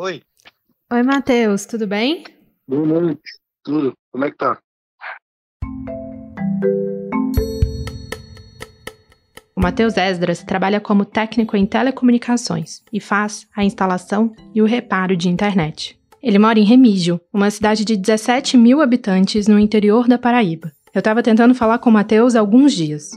Oi. Oi, Matheus, tudo bem? Boa noite. Tudo. Como é que tá? O Matheus Esdras trabalha como técnico em telecomunicações e faz a instalação e o reparo de internet. Ele mora em Remígio, uma cidade de 17 mil habitantes no interior da Paraíba. Eu estava tentando falar com o Matheus há alguns dias.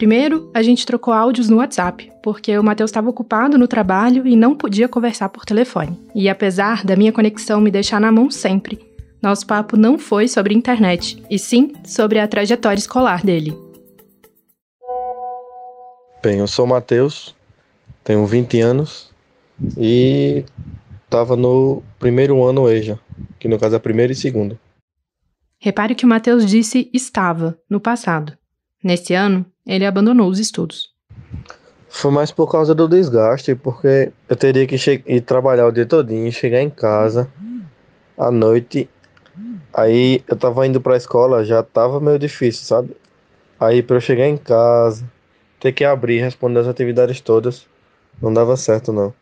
Primeiro, a gente trocou áudios no WhatsApp, porque o Matheus estava ocupado no trabalho e não podia conversar por telefone. E apesar da minha conexão me deixar na mão sempre, nosso papo não foi sobre internet, e sim sobre a trajetória escolar dele. Bem, eu sou o Matheus, tenho 20 anos e estava no primeiro ano EJA, que no caso é primeiro e segundo. Repare que o Matheus disse estava, no passado. Nesse ano, ele abandonou os estudos. Foi mais por causa do desgaste, porque eu teria que ir trabalhar o dia todinho, chegar em casa à noite. Aí eu tava indo pra escola, já tava meio difícil, sabe? Aí para eu chegar em casa, ter que abrir, responder as atividades todas. Não dava certo, não.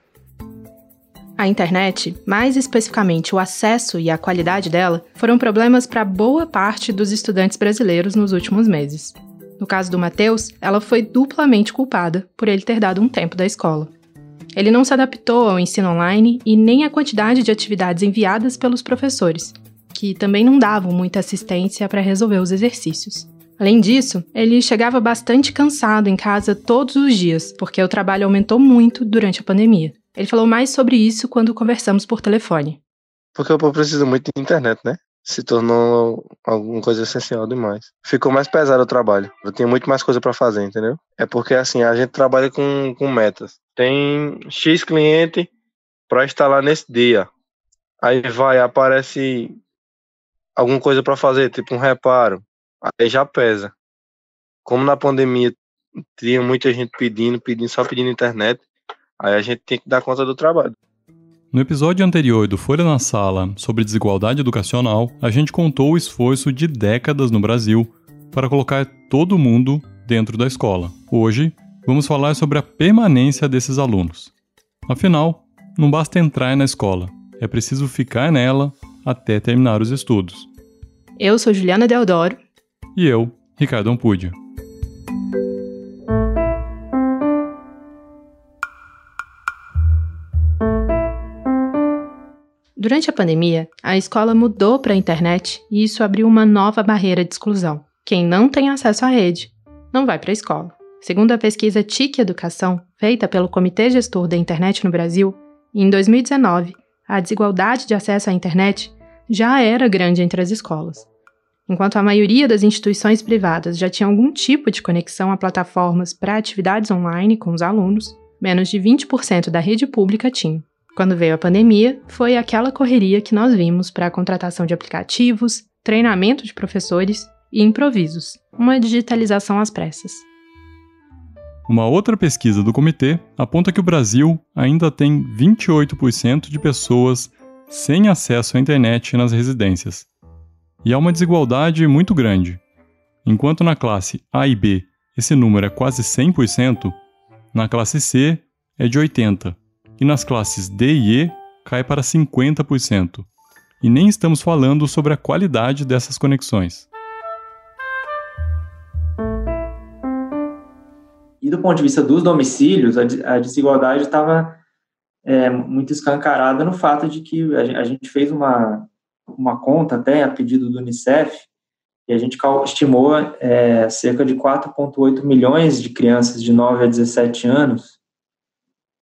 A internet, mais especificamente o acesso e a qualidade dela, foram problemas para boa parte dos estudantes brasileiros nos últimos meses. No caso do Matheus, ela foi duplamente culpada por ele ter dado um tempo da escola. Ele não se adaptou ao ensino online e nem à quantidade de atividades enviadas pelos professores, que também não davam muita assistência para resolver os exercícios. Além disso, ele chegava bastante cansado em casa todos os dias, porque o trabalho aumentou muito durante a pandemia. Ele falou mais sobre isso quando conversamos por telefone. Porque o povo precisa muito de internet, né? Se tornou alguma coisa essencial demais. Ficou mais pesado o trabalho. Eu tinha muito mais coisa para fazer, entendeu? É porque assim, a gente trabalha com, com metas. Tem X cliente para instalar nesse dia. Aí vai, aparece alguma coisa para fazer, tipo um reparo aí já pesa. Como na pandemia tinha muita gente pedindo, pedindo, só pedindo internet, aí a gente tem que dar conta do trabalho. No episódio anterior do Folha na Sala sobre desigualdade educacional, a gente contou o esforço de décadas no Brasil para colocar todo mundo dentro da escola. Hoje, vamos falar sobre a permanência desses alunos. Afinal, não basta entrar na escola, é preciso ficar nela até terminar os estudos. Eu sou Juliana Deodoro e eu, Ricardo Ampudio. Durante a pandemia, a escola mudou para a internet e isso abriu uma nova barreira de exclusão. Quem não tem acesso à rede não vai para a escola. Segundo a pesquisa TIC Educação, feita pelo Comitê Gestor da Internet no Brasil, em 2019, a desigualdade de acesso à internet já era grande entre as escolas. Enquanto a maioria das instituições privadas já tinha algum tipo de conexão a plataformas para atividades online com os alunos, menos de 20% da rede pública tinha. Quando veio a pandemia, foi aquela correria que nós vimos para a contratação de aplicativos, treinamento de professores e improvisos, uma digitalização às pressas. Uma outra pesquisa do comitê aponta que o Brasil ainda tem 28% de pessoas sem acesso à internet nas residências, e há uma desigualdade muito grande. Enquanto na classe A e B esse número é quase 100%, na classe C é de 80%, e nas classes D e E cai para 50%. E nem estamos falando sobre a qualidade dessas conexões. E do ponto de vista dos domicílios, a, desigualdade estava é, muito escancarada no fato de que a gente fez uma, uma conta até a pedido do Unicef, e a gente estimou é, cerca de 4,8 milhões de crianças de 9 a 17 anos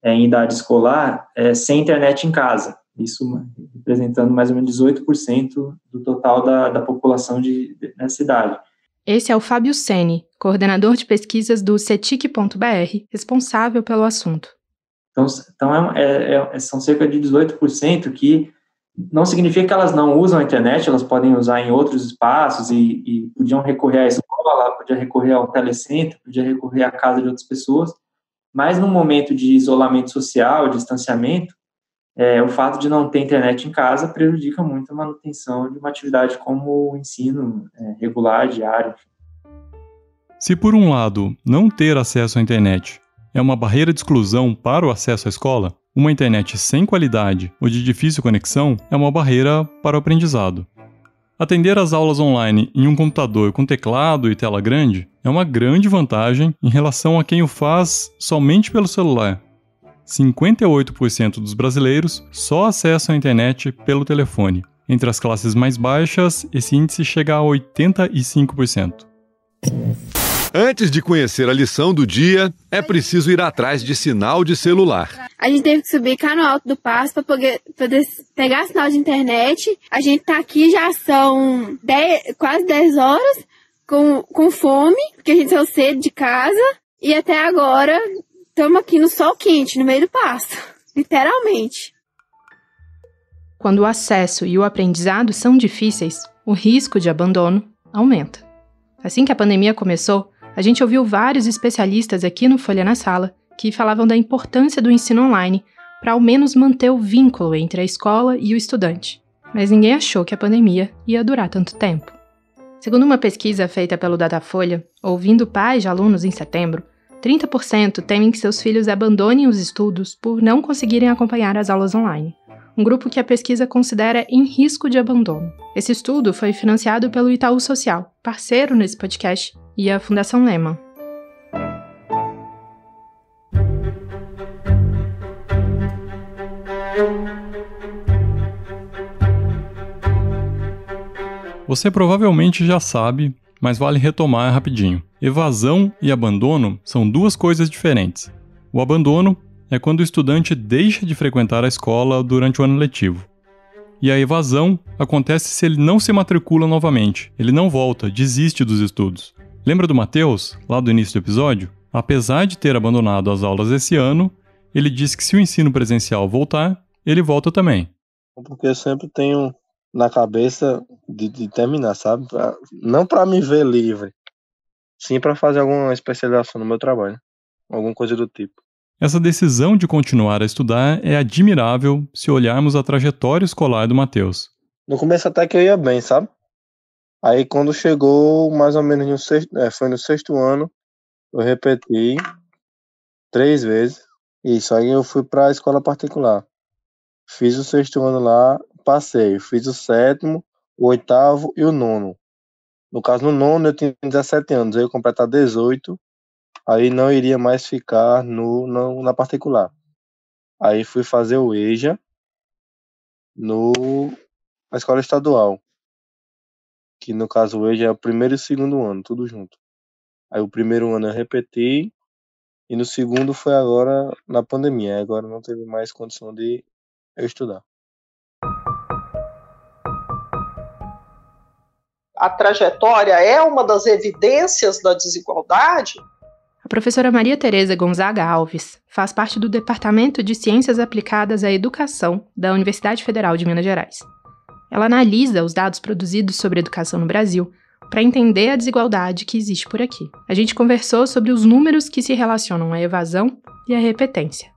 é, em idade escolar é, sem internet em casa, isso representando mais ou menos 18% do total da, da população de, de, nessa idade. Esse é o Fábio Sene, coordenador de pesquisas do CETIC.br, responsável pelo assunto. Então, então é, é, é são cerca de 18% que não significa que elas não usam a internet, elas podem usar em outros espaços e, e podiam recorrer à escola, podia recorrer ao telecentro, podia recorrer à casa de outras pessoas, mas no momento de isolamento social, distanciamento, é, o fato de não ter internet em casa prejudica muito a manutenção de uma atividade como o ensino é, regular, diário. Se por um lado não ter acesso à internet é uma barreira de exclusão para o acesso à escola, uma internet sem qualidade ou de difícil conexão é uma barreira para o aprendizado. Atender às aulas online em um computador com teclado e tela grande é uma grande vantagem em relação a quem o faz somente pelo celular. 58% dos brasileiros só acessam a internet pelo telefone. Entre as classes mais baixas, esse índice chega a 85%. Antes de conhecer a lição do dia, é preciso ir atrás de sinal de celular. A gente teve que subir cá no alto do passo para poder, poder, pegar sinal de internet. A gente tá aqui já são 10, quase 10 horas com, com fome, porque a gente saiu cedo de casa. E até agora estamos aqui no sol quente, no meio do pasto. Literalmente. Quando o acesso e o aprendizado são difíceis, o risco de abandono aumenta. Assim que a pandemia começou, a gente ouviu vários especialistas aqui no Folha na Sala que falavam da importância do ensino online para ao menos manter o vínculo entre a escola e o estudante. Mas ninguém achou que a pandemia ia durar tanto tempo. Segundo uma pesquisa feita pelo Datafolha, ouvindo pais de alunos em setembro, 30% temem que seus filhos abandonem os estudos por não conseguirem acompanhar as aulas online. Um grupo que a pesquisa considera em risco de abandono. Esse estudo foi financiado pelo Itaú Social, parceiro nesse podcast, e a Fundação Lema. Você provavelmente já sabe, mas vale retomar rapidinho. Evasão e abandono são duas coisas diferentes. O abandono é quando o estudante deixa de frequentar a escola durante o ano letivo. E a evasão acontece se ele não se matricula novamente, ele não volta, desiste dos estudos. Lembra do Matheus, lá do início do episódio? Apesar de ter abandonado as aulas esse ano, ele disse que se o ensino presencial voltar, ele volta também. Porque eu sempre tenho na cabeça de, de terminar, sabe? Pra, não para me ver livre, sim para fazer alguma especialização no meu trabalho, alguma coisa do tipo. Essa decisão de continuar a estudar é admirável se olharmos a trajetória escolar do Matheus. No começo até que eu ia bem, sabe? Aí quando chegou mais ou menos no sexto, é, foi no sexto ano, eu repeti três vezes. Isso, aí eu fui para a escola particular. Fiz o sexto ano lá, passei. Fiz o sétimo, o oitavo e o nono. No caso, no nono eu tinha 17 anos, eu ia completar 18, aí não iria mais ficar no, no na particular. Aí fui fazer o EJA no, na escola estadual que no caso hoje é o primeiro e o segundo ano, tudo junto. Aí o primeiro ano eu repeti, e no segundo foi agora na pandemia, agora não teve mais condição de eu estudar. A trajetória é uma das evidências da desigualdade. A professora Maria Tereza Gonzaga Alves faz parte do Departamento de Ciências Aplicadas à Educação da Universidade Federal de Minas Gerais. Ela analisa os dados produzidos sobre educação no Brasil para entender a desigualdade que existe por aqui. A gente conversou sobre os números que se relacionam à evasão e à repetência.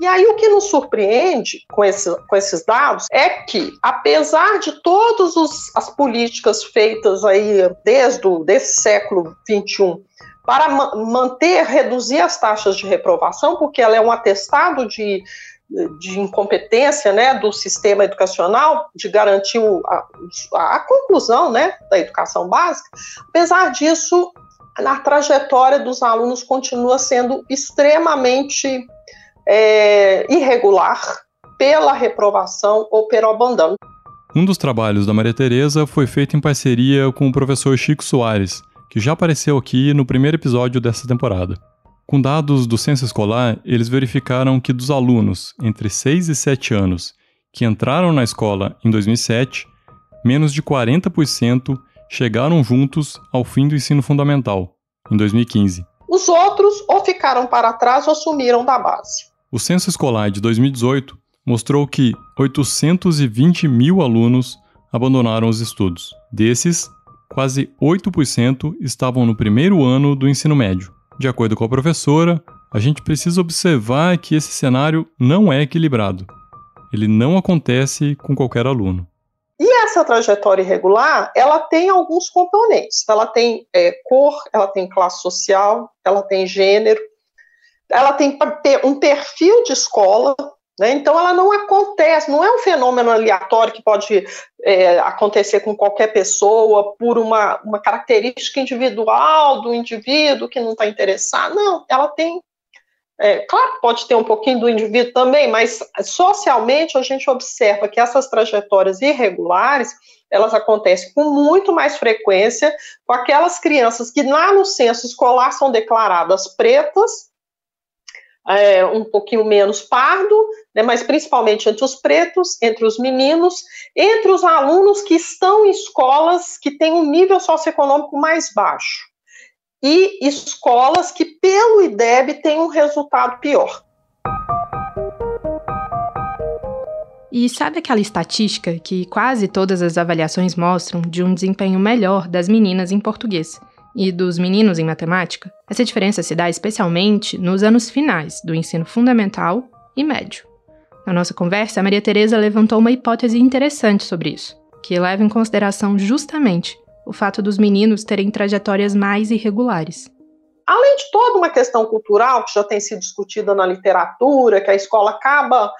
E aí o que nos surpreende com, esse, com esses dados é que, apesar de todas as políticas feitas aí desde o desse século XXI para manter, reduzir as taxas de reprovação, porque ela é um atestado de de incompetência né, do sistema educacional de garantir a, a, conclusão né, da educação básica, apesar disso, a trajetória dos alunos continua sendo extremamente é, irregular pela reprovação ou pelo abandono. Um dos trabalhos da Maria Tereza foi feito em parceria com o professor Chico Soares, que já apareceu aqui no primeiro episódio dessa temporada. Com dados do censo escolar, eles verificaram que dos alunos entre 6 e 7 anos que entraram na escola em 2007, menos de 40% chegaram juntos ao fim do ensino fundamental, em 2015. Os outros ou ficaram para trás ou sumiram da base. O censo escolar de 2018 mostrou que 820 mil alunos abandonaram os estudos. Desses, quase 8% estavam no primeiro ano do ensino médio. De acordo com a professora, a gente precisa observar que esse cenário não é equilibrado. Ele não acontece com qualquer aluno. E essa trajetória irregular, ela tem alguns componentes. Ela tem é, cor, ela tem classe social, ela tem gênero, ela tem um perfil de escola, Né? Então, ela não acontece, não é um fenômeno aleatório que pode é, acontecer com qualquer pessoa por uma, uma característica individual do indivíduo que não está interessado. Não, ela tem. É, claro pode ter um pouquinho do indivíduo também, mas socialmente a gente observa que essas trajetórias irregulares elas acontecem com muito mais frequência com aquelas crianças que lá no censo escolar são declaradas pretas é, um pouquinho menos pardo, né, mas principalmente entre os pretos, entre os meninos, entre os alunos que estão em escolas que têm um nível socioeconômico mais baixo, e escolas que, pelo IDEB, têm um resultado pior. E sabe aquela estatística que quase todas as avaliações mostram de um desempenho melhor das meninas em português? E dos meninos em matemática, essa diferença se dá especialmente nos anos finais do ensino fundamental e médio. Na nossa conversa, a Maria Tereza levantou uma hipótese interessante sobre isso, que leva em consideração justamente o fato dos meninos terem trajetórias mais irregulares. Além de toda uma questão cultural que já tem sido discutida na literatura, que a escola acaba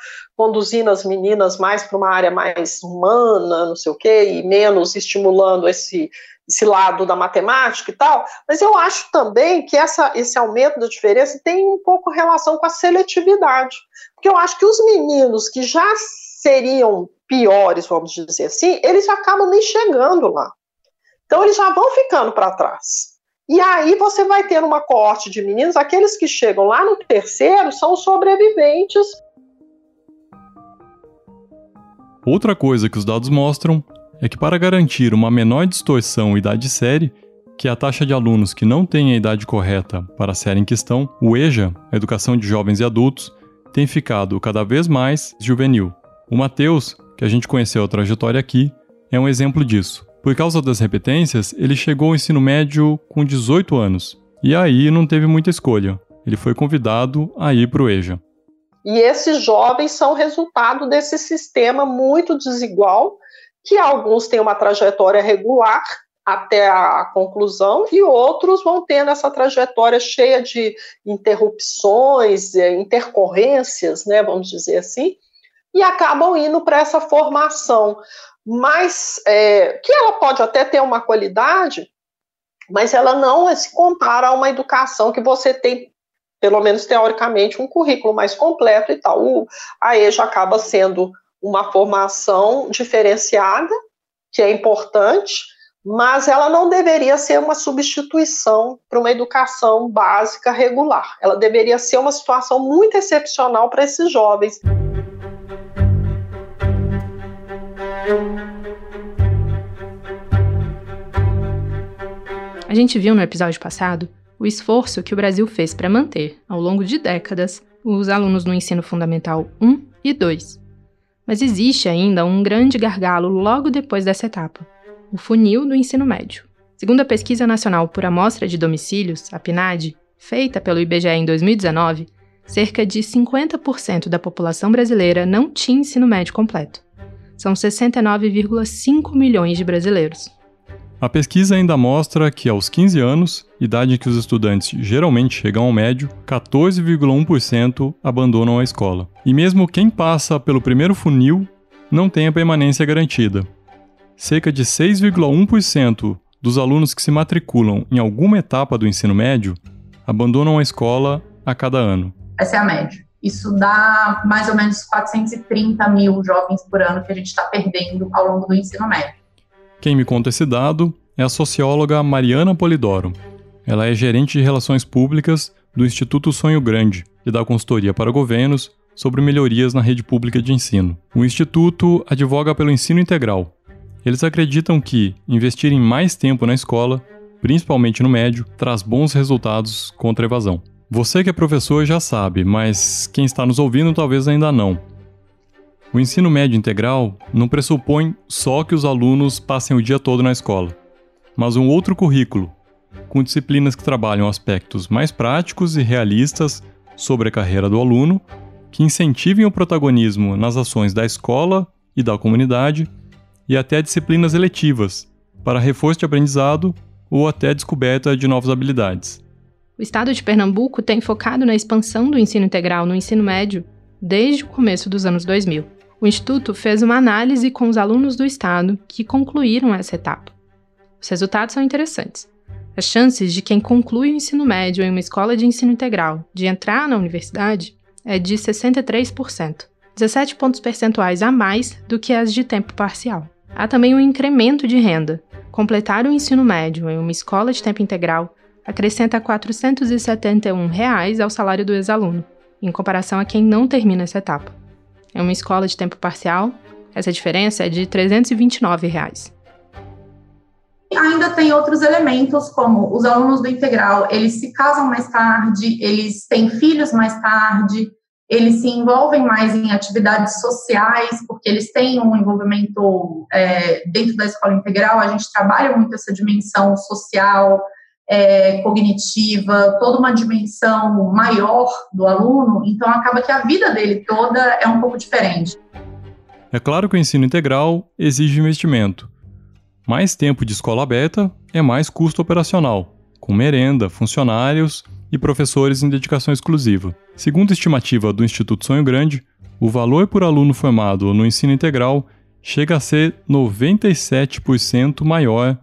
conduzindo as meninas mais para uma área mais humana, não sei o quê, e menos estimulando esse esse lado da matemática e tal, mas eu acho também que essa, esse aumento da diferença tem um pouco relação com a seletividade, porque eu acho que os meninos que já seriam piores, vamos dizer assim, eles acabam nem chegando lá. Então eles já vão ficando para trás. E aí você vai ter uma coorte de meninos, aqueles que chegam lá no terceiro são sobreviventes. Outra coisa que os dados mostram é que para garantir uma menor distorção idade-série, que é a taxa de alunos que não têm a idade correta para a série em questão, o EJA, a Educação de Jovens e Adultos, tem ficado cada vez mais juvenil. O Mateus, que a gente conheceu a trajetória aqui, é um exemplo disso. Por causa das repetências, ele chegou ao ensino médio com 18 anos. E aí não teve muita escolha. Ele foi convidado a ir para o EJA. E esses jovens são resultado desse sistema muito desigual que alguns têm uma trajetória regular até a conclusão e outros vão tendo essa trajetória cheia de interrupções, eh, intercorrências, né, vamos dizer assim, e acabam indo para essa formação, mas é, que ela pode até ter uma qualidade, mas ela não se compara a uma educação que você tem, pelo menos teoricamente, um currículo mais completo e tal. O, a EJA acaba sendo uma formação diferenciada, que é importante, mas ela não deveria ser uma substituição para uma educação básica regular. Ela deveria ser uma situação muito excepcional para esses jovens. A gente viu no episódio passado o esforço que o Brasil fez para manter, ao longo de décadas, os alunos no ensino fundamental 1 e 2, mas existe ainda um grande gargalo logo depois dessa etapa: o funil do ensino médio. Segundo a Pesquisa Nacional por Amostra de Domicílios, a PNAD, feita pelo IBGE em 2019, cerca de 50% da população brasileira não tinha ensino médio completo. São 69,5 milhões de brasileiros. A pesquisa ainda mostra que aos 15 anos, idade em que os estudantes geralmente chegam ao médio, 14,1% abandonam a escola. E mesmo quem passa pelo primeiro funil não tem a permanência garantida. Cerca de 6,1% dos alunos que se matriculam em alguma etapa do ensino médio abandonam a escola a cada ano. Essa é a média. Isso dá mais ou menos 430 mil jovens por ano que a gente está perdendo ao longo do ensino médio. Quem me conta esse dado é a socióloga Mariana Polidoro. Ela é gerente de relações públicas do Instituto Sonho Grande e dá consultoria para governos sobre melhorias na rede pública de ensino. O instituto advoga pelo ensino integral. Eles acreditam que investir em mais tempo na escola, principalmente no médio, traz bons resultados contra a evasão. Você que é professor já sabe, mas quem está nos ouvindo talvez ainda não. O ensino médio integral não pressupõe só que os alunos passem o dia todo na escola, mas um outro currículo, com disciplinas que trabalham aspectos mais práticos e realistas sobre a carreira do aluno, que incentivem o protagonismo nas ações da escola e da comunidade, e até disciplinas eletivas, para reforço de aprendizado ou até descoberta de novas habilidades. O estado de Pernambuco tem focado na expansão do ensino integral no ensino médio desde o começo dos anos 2000. O Instituto fez uma análise com os alunos do estado que concluíram essa etapa. Os resultados são interessantes. As chances de quem conclui o ensino médio em uma escola de ensino integral de entrar na universidade é de 63%, 17 pontos percentuais a mais do que as de tempo parcial. Há também um incremento de renda. Completar o ensino médio em uma escola de tempo integral acrescenta 471 reais ao salário do ex-aluno, em comparação a quem não termina essa etapa. Em uma escola de tempo parcial, essa diferença é de 329 reais. Ainda tem outros elementos, como os alunos do integral, eles se casam mais tarde, eles têm filhos mais tarde, eles se envolvem mais em atividades sociais, porque eles têm um envolvimento é, dentro da escola integral, a gente trabalha muito essa dimensão social, é, cognitiva, toda uma dimensão maior do aluno, então acaba que a vida dele toda é um pouco diferente. É claro que o ensino integral exige investimento, mais tempo de escola aberta é mais custo operacional, com merenda, funcionários e professores em dedicação exclusiva. Segundo a estimativa do Instituto Sonho Grande, o valor por aluno formado no ensino integral chega a ser 97% maior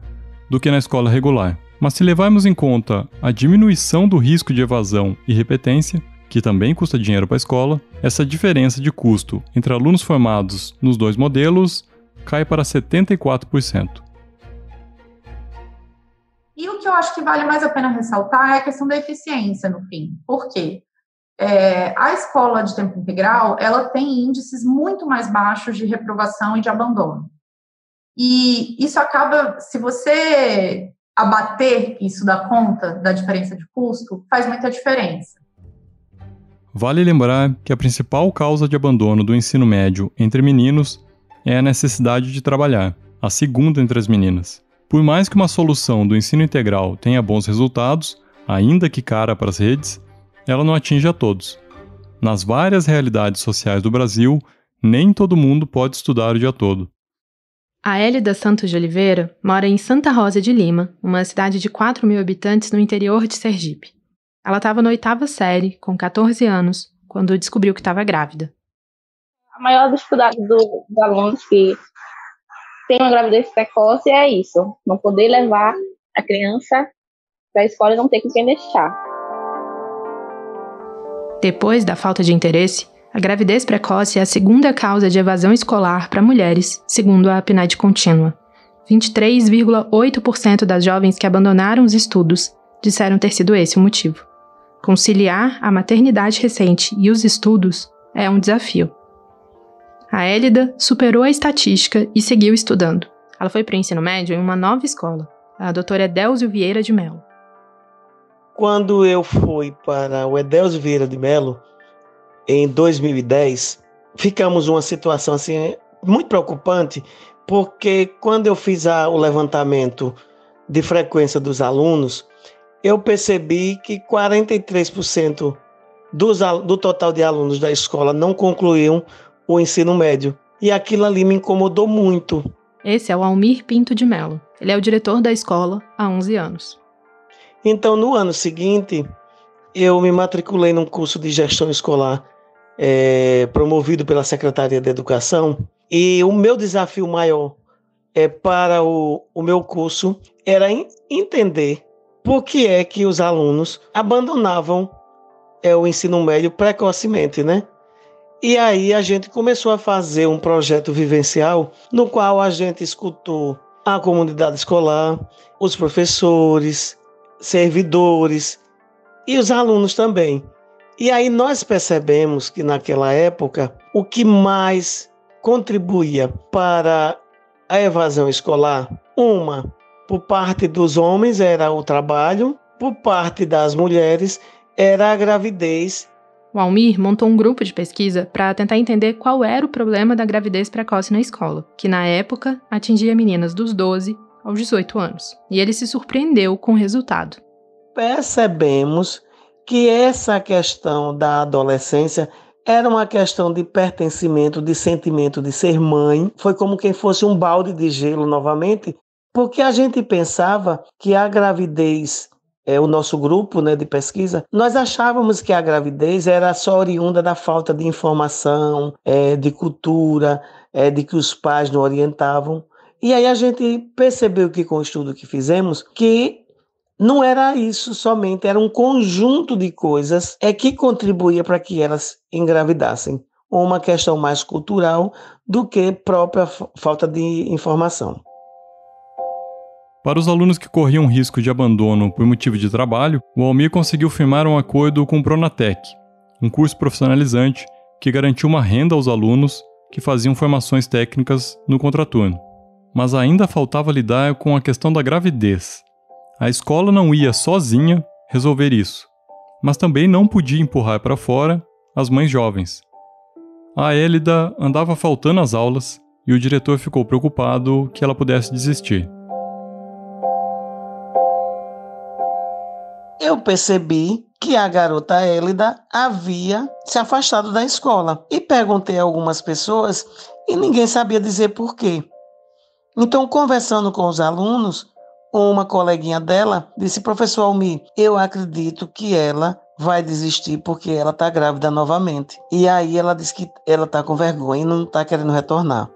do que na escola regular. Mas se levarmos em conta a diminuição do risco de evasão e repetência, que também custa dinheiro para a escola, essa diferença de custo entre alunos formados nos dois modelos cai para 74%. E o que eu acho que vale mais a pena ressaltar é a questão da eficiência, no fim. Por quê? É, a escola de tempo integral, ela tem índices muito mais baixos de reprovação e de abandono. E isso acaba, se você abater isso da conta da diferença de custo, faz muita diferença. Vale lembrar que a principal causa de abandono do ensino médio entre meninos é a necessidade de trabalhar, a segunda entre as meninas. Por mais que uma solução do ensino integral tenha bons resultados, ainda que cara para as redes, ela não atinge a todos. Nas várias realidades sociais do Brasil, nem todo mundo pode estudar o dia todo. A Hélida Santos de Oliveira mora em Santa Rosa de Lima, uma cidade de 4 mil habitantes no interior de Sergipe. Ela estava na oitava série, com 14 anos, quando descobriu que estava grávida. A maior dificuldade do, dos alunos que tem uma gravidez precoce é isso, não poder levar a criança para a escola e não ter com quem deixar. Depois da falta de interesse, a gravidez precoce é a segunda causa de evasão escolar para mulheres, segundo a PNAD contínua. 23,8% das jovens que abandonaram os estudos disseram ter sido esse o motivo. Conciliar a maternidade recente e os estudos é um desafio. A Élida superou a estatística e seguiu estudando. Ela foi para o ensino médio em uma nova escola, a doutora Edélzio Vieira de Mello. Quando eu fui para o Edélzio Vieira de Mello, em 2010, ficamos numa situação assim muito preocupante, porque quando eu fiz a, o levantamento de frequência dos alunos, eu percebi que 43% dos, do total de alunos da escola não concluíam o ensino médio. E aquilo ali me incomodou muito. Esse é o Almir Pinto de Mello. Ele é o diretor da escola há 11 anos. Então, no ano seguinte, eu me matriculei num curso de gestão escolar é, promovido pela Secretaria de Educação. E o meu desafio maior é, para o, o meu curso era entender por que é que os alunos abandonavam é, o ensino médio precocemente, né? E aí a gente começou a fazer um projeto vivencial no qual a gente escutou a comunidade escolar, os professores, servidores e os alunos também. E aí nós percebemos que naquela época o que mais contribuía para a evasão escolar, uma, por parte dos homens era o trabalho, por parte das mulheres era a gravidez o Almir montou um grupo de pesquisa para tentar entender qual era o problema da gravidez precoce na escola, que na época atingia meninas dos 12 aos 18 anos. E ele se surpreendeu com o resultado. Percebemos que essa questão da adolescência era uma questão de pertencimento, de sentimento de ser mãe. Foi como quem fosse um balde de gelo novamente, porque a gente pensava que a gravidez é, o nosso grupo né, de pesquisa, nós achávamos que a gravidez era só oriunda da falta de informação, é, de cultura, é, de que os pais não orientavam. E aí a gente percebeu que com o estudo que fizemos, que não era isso somente, era um conjunto de coisas é que contribuía para que elas engravidassem. Uma questão mais cultural do que própria falta de informação. Para os alunos que corriam risco de abandono por motivo de trabalho, o Almir conseguiu firmar um acordo com o Pronatec, um curso profissionalizante que garantiu uma renda aos alunos que faziam formações técnicas no contraturno. Mas ainda faltava lidar com a questão da gravidez. A escola não ia sozinha resolver isso, mas também não podia empurrar para fora as mães jovens. A Élida andava faltando às aulas e o diretor ficou preocupado que ela pudesse desistir. eu percebi que a garota Élida havia se afastado da escola e perguntei a algumas pessoas e ninguém sabia dizer por quê. Então, conversando com os alunos, uma coleguinha dela disse: Professor Almi, eu acredito que ela vai desistir porque ela está grávida novamente. E aí ela disse que ela está com vergonha e não está querendo retornar.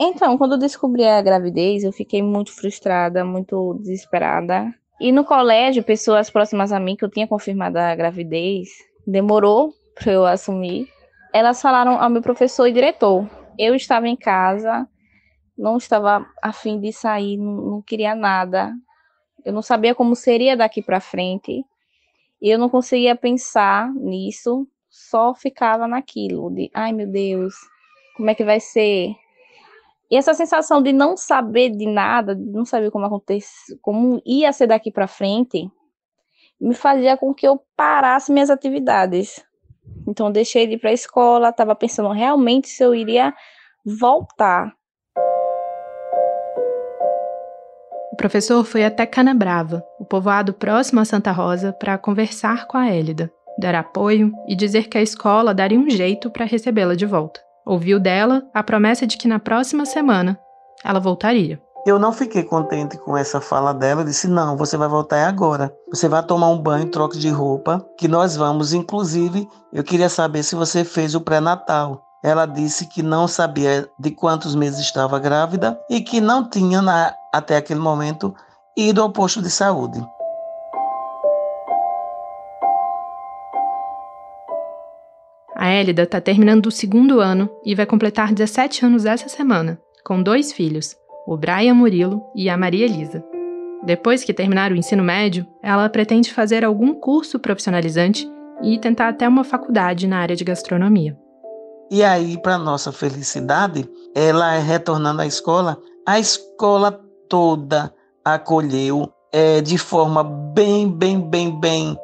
Então, quando eu descobri a gravidez, eu fiquei muito frustrada, muito desesperada. E no colégio, pessoas próximas a mim, que eu tinha confirmado a gravidez, demorou para eu assumir. Elas falaram ao meu professor e diretor. Eu estava em casa, não estava afim de sair, não, não queria nada. Eu não sabia como seria daqui para frente. E eu não conseguia pensar nisso, só ficava naquilo de, ai meu Deus, como é que vai ser? E essa sensação de não saber de nada, de não saber como acontece, como ia ser daqui para frente, me fazia com que eu parasse minhas atividades. Então deixei de ir para a escola, estava pensando realmente se eu iria voltar. O professor foi até Canabrava, o povoado próximo a Santa Rosa, para conversar com a Élida, dar apoio e dizer que a escola daria um jeito para recebê-la de volta. Ouviu dela a promessa de que na próxima semana ela voltaria. Eu não fiquei contente com essa fala dela. Eu disse: não, você vai voltar agora. Você vai tomar um banho, troca de roupa, que nós vamos. Inclusive, eu queria saber se você fez o pré-natal. Ela disse que não sabia de quantos meses estava grávida e que não tinha, na, até aquele momento, ido ao posto de saúde. A Élida está terminando o segundo ano e vai completar 17 anos essa semana, com dois filhos, o Brian Murilo e a Maria Elisa. Depois que terminar o ensino médio, ela pretende fazer algum curso profissionalizante e tentar até uma faculdade na área de gastronomia. E aí, para nossa felicidade, ela retornando à escola, a escola toda acolheu é, de forma bem, bem, bem, bem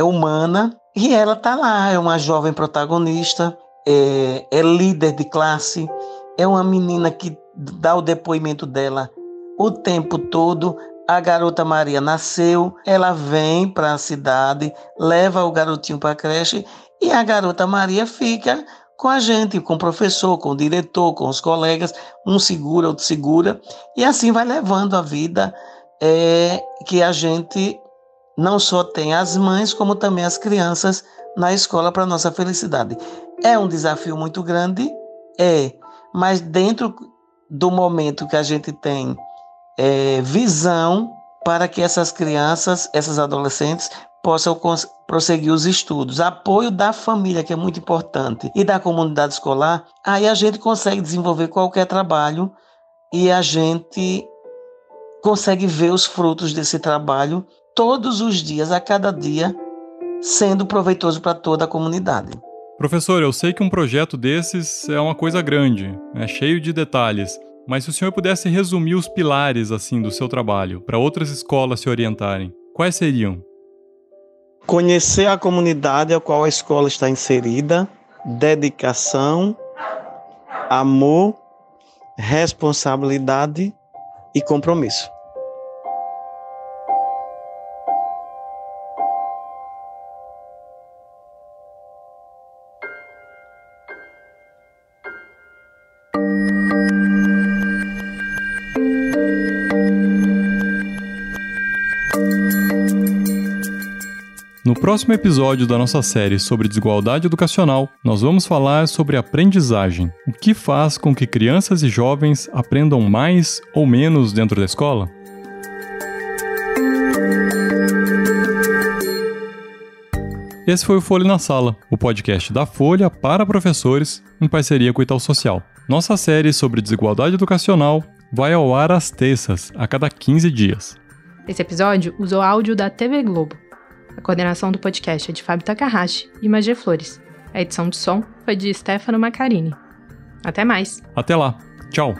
humana e ela tá lá, é uma jovem protagonista, é, é líder de classe, é uma menina que dá o depoimento dela o tempo todo. A garota Maria nasceu, ela vem para a cidade, leva o garotinho para a creche e a garota Maria fica com a gente, com o professor, com o diretor, com os colegas, um segura, outro segura, e assim vai levando a vida é, que a gente não só tem as mães, como também as crianças na escola para nossa felicidade. É um desafio muito grande? É, mas dentro do momento que a gente tem é, visão para que essas crianças, essas adolescentes, possam prosseguir os estudos. Apoio da família, que é muito importante, e da comunidade escolar, aí a gente consegue desenvolver qualquer trabalho e a gente consegue ver os frutos desse trabalho todos os dias, a cada dia, sendo proveitoso para toda a comunidade. Professor, eu sei que um projeto desses é uma coisa grande, é cheio de detalhes, mas se o senhor pudesse resumir os pilares assim do seu trabalho para outras escolas se orientarem, quais seriam? Conhecer a comunidade a qual a escola está inserida, dedicação, amor, responsabilidade e compromisso. Próximo episódio da nossa série sobre desigualdade educacional, nós vamos falar sobre aprendizagem. O que faz com que crianças e jovens aprendam mais ou menos dentro da escola? Esse foi o Folha na Sala, o podcast da Folha para professores, em parceria com o Itaú Social. Nossa série sobre desigualdade educacional vai ao ar às terças, a cada 15 dias. Esse episódio usou áudio da TV Globo. A coordenação do podcast é de Fábio Takahashi e Magia Flores. A edição de som foi de Stefano Macarini. Até mais. Até lá. Tchau.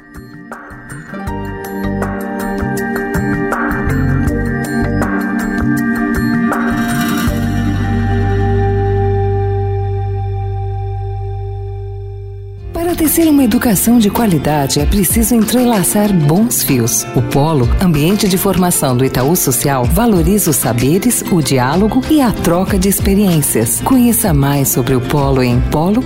Para tecer uma educação de qualidade é preciso entrelaçar bons fios. O Polo, ambiente de formação do Itaú Social, valoriza os saberes, o diálogo e a troca de experiências. Conheça mais sobre o Polo em polo.org.br.